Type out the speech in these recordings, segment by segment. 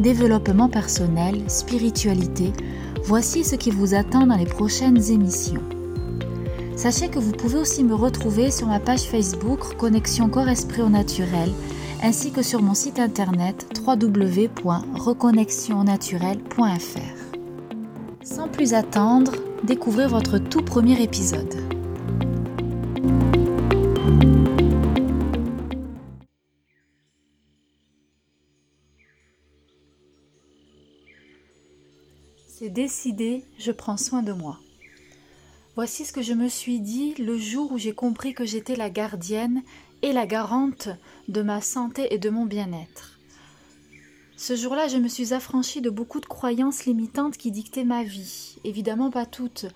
développement personnel, spiritualité, voici ce qui vous attend dans les prochaines émissions. Sachez que vous pouvez aussi me retrouver sur ma page Facebook Connexion Corps-Esprit au Naturel, ainsi que sur mon site internet www.reconnexionnaturel.fr. Sans plus attendre, découvrez votre tout premier épisode. C'est décidé, je prends soin de moi. Voici ce que je me suis dit le jour où j'ai compris que j'étais la gardienne et la garante de ma santé et de mon bien-être. Ce jour-là, je me suis affranchie de beaucoup de croyances limitantes qui dictaient ma vie. Évidemment pas toutes,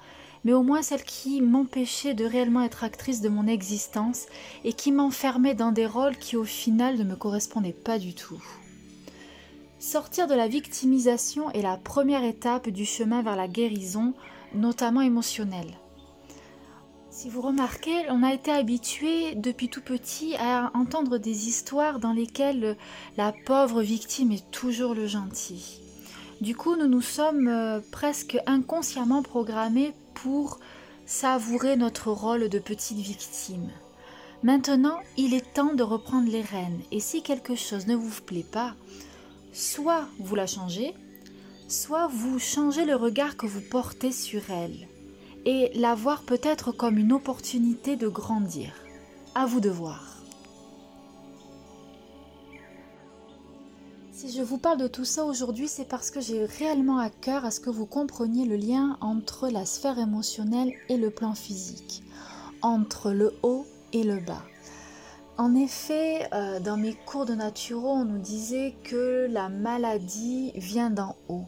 mais au moins celles qui m'empêchaient de réellement être actrice de mon existence et qui m'enfermaient dans des rôles qui au final ne me correspondaient pas du tout. Sortir de la victimisation est la première étape du chemin vers la guérison, notamment émotionnelle. Si vous remarquez, on a été habitué depuis tout petit à entendre des histoires dans lesquelles la pauvre victime est toujours le gentil. Du coup, nous nous sommes euh, presque inconsciemment programmés pour savourer notre rôle de petite victime. Maintenant, il est temps de reprendre les rênes et si quelque chose ne vous plaît pas, soit vous la changez, soit vous changez le regard que vous portez sur elle et la voir peut-être comme une opportunité de grandir. À vous de voir. Si je vous parle de tout ça aujourd'hui, c'est parce que j'ai réellement à cœur à ce que vous compreniez le lien entre la sphère émotionnelle et le plan physique, entre le haut et le bas. En effet, euh, dans mes cours de naturo, on nous disait que la maladie vient d'en haut,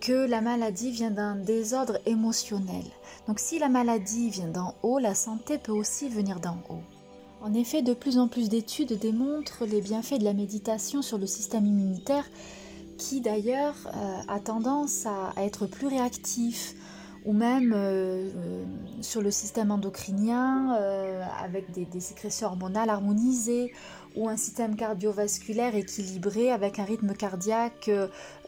que la maladie vient d'un désordre émotionnel. Donc si la maladie vient d'en haut, la santé peut aussi venir d'en haut. En effet, de plus en plus d'études démontrent les bienfaits de la méditation sur le système immunitaire qui d'ailleurs euh, a tendance à être plus réactif, ou même euh, euh, sur le système endocrinien euh, avec des, des, sécrétions hormonales harmonisées ou un système cardiovasculaire équilibré avec un rythme cardiaque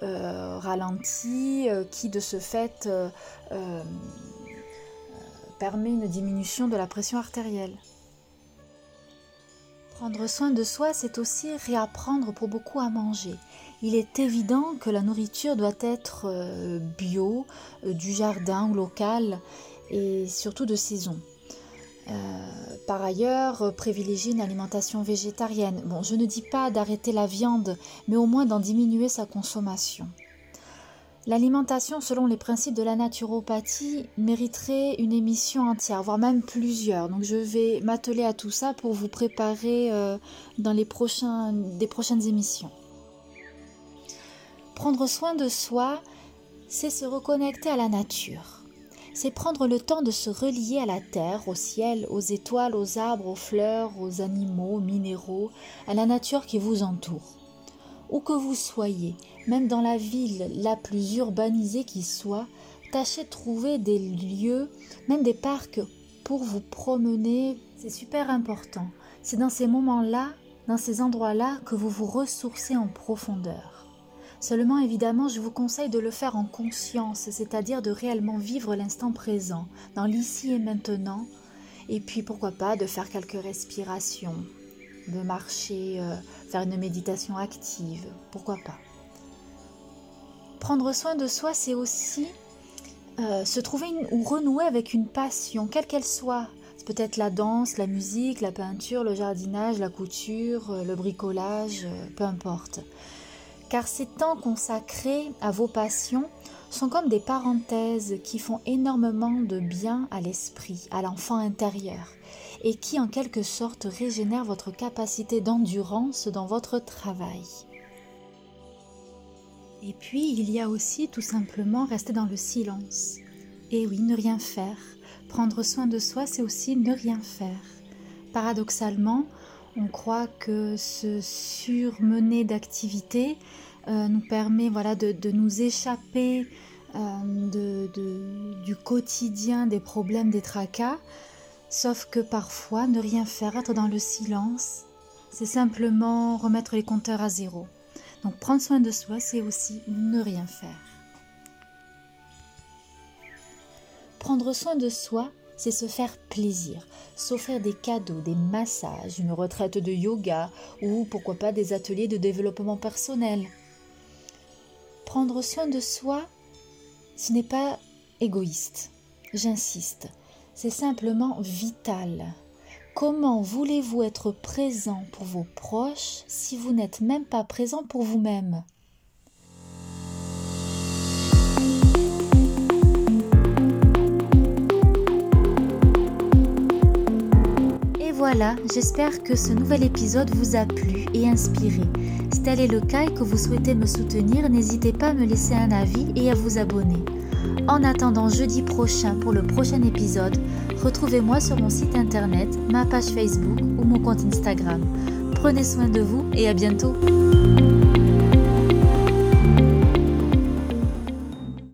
ralenti qui de ce fait permet une diminution de la pression artérielle. Prendre soin de soi, c'est aussi réapprendre pour beaucoup à manger. Il est évident que la nourriture doit être euh, bio, euh, du jardin ou local et surtout de saison. Euh, par ailleurs, privilégier une alimentation végétarienne. Bon, je ne dis pas d'arrêter la viande, mais au moins d'en diminuer sa consommation. L'alimentation selon les principes de la naturopathie mériterait une émission entière, voire même plusieurs. Donc je vais m'atteler à tout ça pour vous préparer euh, dans les prochains, prochaines émissions. Prendre soin de soi, c'est se reconnecter à la nature. C'est prendre le temps de se relier à la terre, au ciel, aux étoiles, aux arbres, aux fleurs, aux animaux, aux minéraux, à la nature qui vous entoure. Où que vous soyez, même dans la ville la plus urbanisée qui soit, tâchez de trouver des lieux, même des parcs pour vous promener. C'est super important. C'est dans ces moments-là, dans ces endroits-là, que vous vous ressourcez en profondeur. Seulement, évidemment, je vous conseille de le faire en conscience, c'est-à-dire de réellement vivre l'instant présent, dans l'ici et maintenant, et puis pourquoi pas de faire quelques respirations, de marcher, euh, faire une méditation active, pourquoi pas. Prendre soin de soi, c'est aussi euh, se trouver ou renouer avec une passion, quelle qu'elle soit. C'est peut-être la danse, la musique, la peinture, le jardinage, la couture, euh, le bricolage, peu importe. Car ces temps consacrés à vos passions sont comme des parenthèses qui font énormément de bien à l'esprit, à l'enfant intérieur et qui en quelque sorte régénère votre capacité d'endurance dans votre travail. Et puis, il y a aussi tout simplement rester dans le silence. Et oui, ne rien faire. Prendre soin de soi, c'est aussi ne rien faire. Paradoxalement, on croit que ce surmener d'activités euh, nous permet voilà, de, nous échapper euh, du quotidien, des problèmes, des tracas. Sauf que parfois, ne rien faire, être dans le silence, c'est simplement remettre les compteurs à zéro. Donc prendre soin de soi, c'est aussi ne rien faire. Prendre soin de soi, c'est se faire plaisir, s'offrir des cadeaux, des massages, une retraite de yoga ou pourquoi pas des ateliers de développement personnel. Prendre soin de soi, ce n'est pas égoïste, j'insiste, c'est simplement vital. Comment voulez-vous être présent pour vos proches si vous n'êtes même pas présent pour vous-même? Et voilà, j'espère que ce nouvel épisode vous a plu et inspiré. Si tel est le cas et que vous souhaitez me soutenir, n'hésitez pas à me laisser un avis et à vous abonner. En attendant jeudi prochain pour le prochain épisode, retrouvez-moi sur mon site internet, ma page Facebook ou mon compte Instagram. Prenez soin de vous et à bientôt